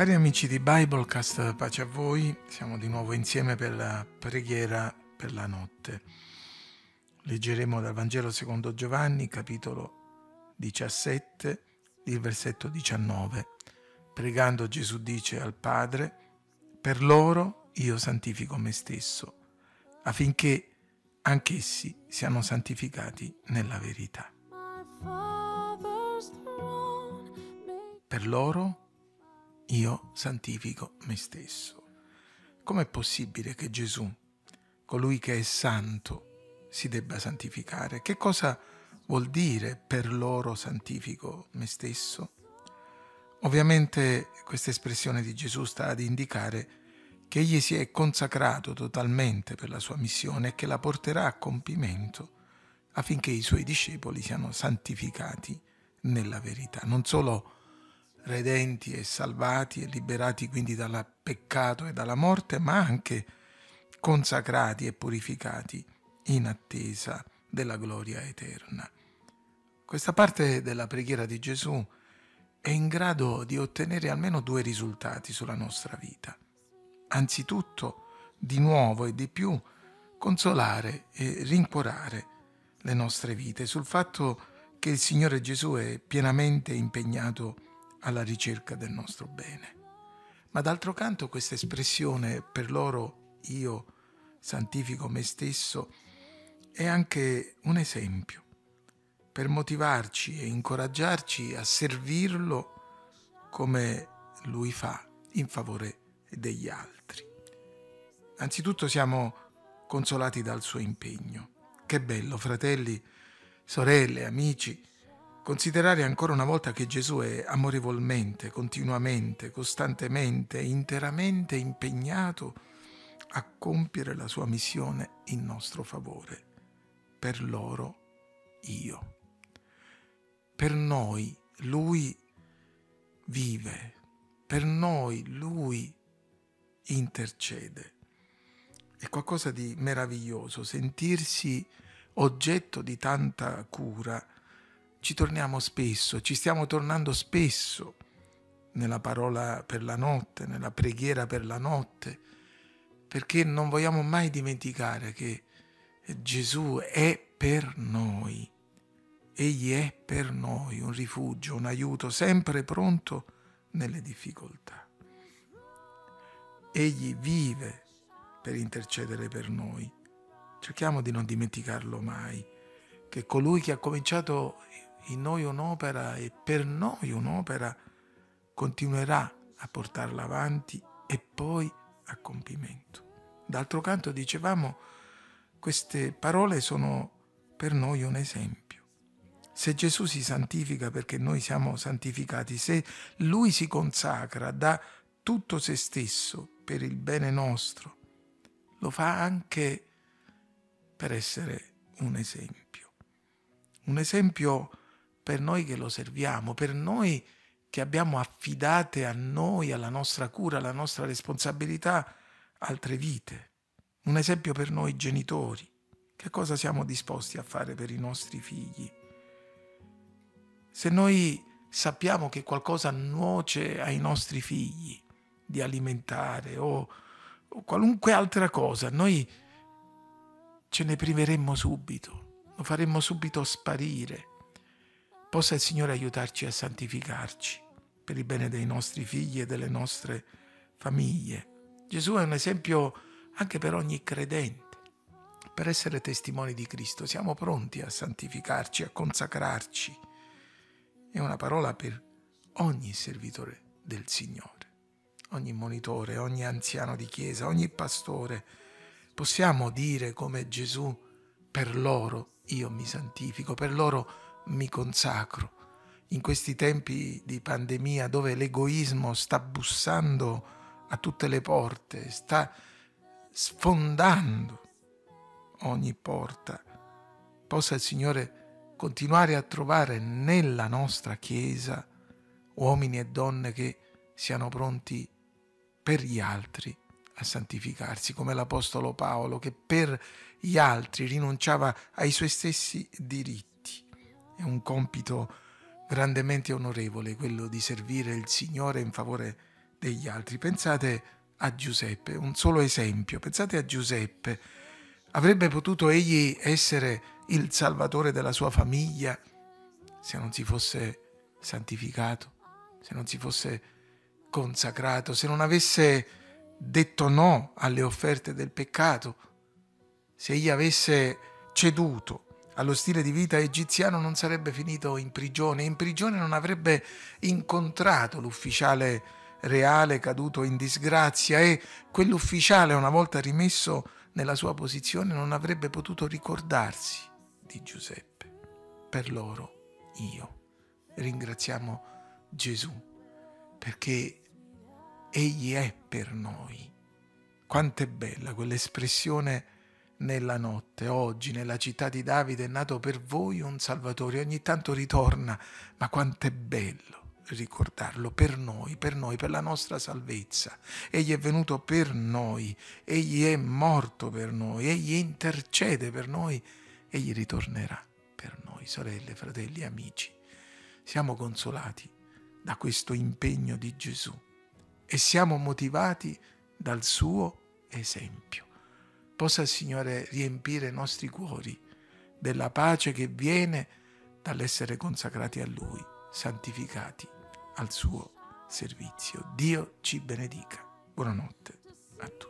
Cari amici di Biblecast, pace a voi, siamo di nuovo insieme per la preghiera per la notte. Leggeremo dal Vangelo secondo Giovanni, capitolo 17, il versetto 19. Pregando Gesù dice al Padre, per loro io santifico me stesso, affinché anch'essi siano santificati nella verità. Per loro io santifico me stesso. Com'è possibile che Gesù, colui che è santo, si debba santificare? Che cosa vuol dire per loro santifico me stesso? Ovviamente questa espressione di Gesù sta ad indicare che egli si è consacrato totalmente per la sua missione e che la porterà a compimento affinché i suoi discepoli siano santificati nella verità, non solo redenti e salvati e liberati quindi dal peccato e dalla morte, ma anche consacrati e purificati in attesa della gloria eterna. Questa parte della preghiera di Gesù è in grado di ottenere almeno due risultati sulla nostra vita. Anzitutto, di nuovo e di più, consolare e rincuorare le nostre vite sul fatto che il Signore Gesù è pienamente impegnato alla ricerca del nostro bene. Ma d'altro canto questa espressione per loro io santifico me stesso è anche un esempio per motivarci e incoraggiarci a servirlo come lui fa in favore degli altri. Anzitutto siamo consolati dal suo impegno. Che bello, fratelli, sorelle, amici, Considerare ancora una volta che Gesù è amorevolmente, continuamente, costantemente, interamente impegnato a compiere la sua missione in nostro favore. Per loro io. Per noi lui vive, per noi lui intercede. È qualcosa di meraviglioso sentirsi oggetto di tanta cura ci torniamo spesso, ci stiamo tornando spesso nella parola per la notte, nella preghiera per la notte, perché non vogliamo mai dimenticare che Gesù è per noi. Egli è per noi un rifugio, un aiuto sempre pronto nelle difficoltà. Egli vive per intercedere per noi. Cerchiamo di non dimenticarlo mai, che colui che ha cominciato in noi un'opera e per noi un'opera continuerà a portarla avanti e poi a compimento. D'altro canto dicevamo, queste parole sono per noi un esempio. Se Gesù si santifica perché noi siamo santificati, se Lui si consacra, dà tutto se stesso per il bene nostro, lo fa anche per essere un esempio. Un esempio per noi che lo serviamo, per noi che abbiamo affidate a noi, alla nostra cura, alla nostra responsabilità, altre vite. Un esempio per noi genitori. Che cosa siamo disposti a fare per i nostri figli? Se noi sappiamo che qualcosa nuoce ai nostri figli, di alimentare o, o qualunque altra cosa, noi ce ne priveremmo subito, lo faremmo subito sparire Possa il Signore aiutarci a santificarci per il bene dei nostri figli e delle nostre famiglie. Gesù è un esempio anche per ogni credente. Per essere testimoni di Cristo siamo pronti a santificarci, a consacrarci. È una parola per ogni servitore del Signore, ogni monitore, ogni anziano di chiesa, ogni pastore. Possiamo dire come Gesù, per loro io mi santifico, per loro mi consacro. In questi tempi di pandemia dove l'egoismo sta bussando a tutte le porte, sta sfondando ogni porta, possa il Signore continuare a trovare nella nostra Chiesa uomini e donne che siano pronti per gli altri a santificarsi, come l'Apostolo Paolo che per gli altri rinunciava ai suoi stessi diritti è un compito grandemente onorevole quello di servire il Signore in favore degli altri. Pensate a Giuseppe, un solo esempio, pensate a Giuseppe. Avrebbe potuto egli essere il salvatore della sua famiglia se non si fosse santificato, se non si fosse consacrato, se non avesse detto no alle offerte del peccato, se egli avesse ceduto allo stile di vita egiziano non sarebbe finito in prigione, in prigione non avrebbe incontrato l'ufficiale reale caduto in disgrazia e quell'ufficiale una volta rimesso nella sua posizione non avrebbe potuto ricordarsi di Giuseppe. Per loro io ringraziamo Gesù perché Egli è per noi. Quanto è bella quell'espressione nella notte, oggi nella città di Davide è nato per voi un Salvatore, ogni tanto ritorna, ma quanto è bello ricordarlo per noi, per noi, per la nostra salvezza. Egli è venuto per noi, egli è morto per noi, egli intercede per noi, egli ritornerà per noi, sorelle, fratelli, amici. Siamo consolati da questo impegno di Gesù e siamo motivati dal suo esempio. Possa il Signore riempire i nostri cuori della pace che viene dall'essere consacrati a Lui, santificati al suo servizio. Dio ci benedica. Buonanotte a tutti.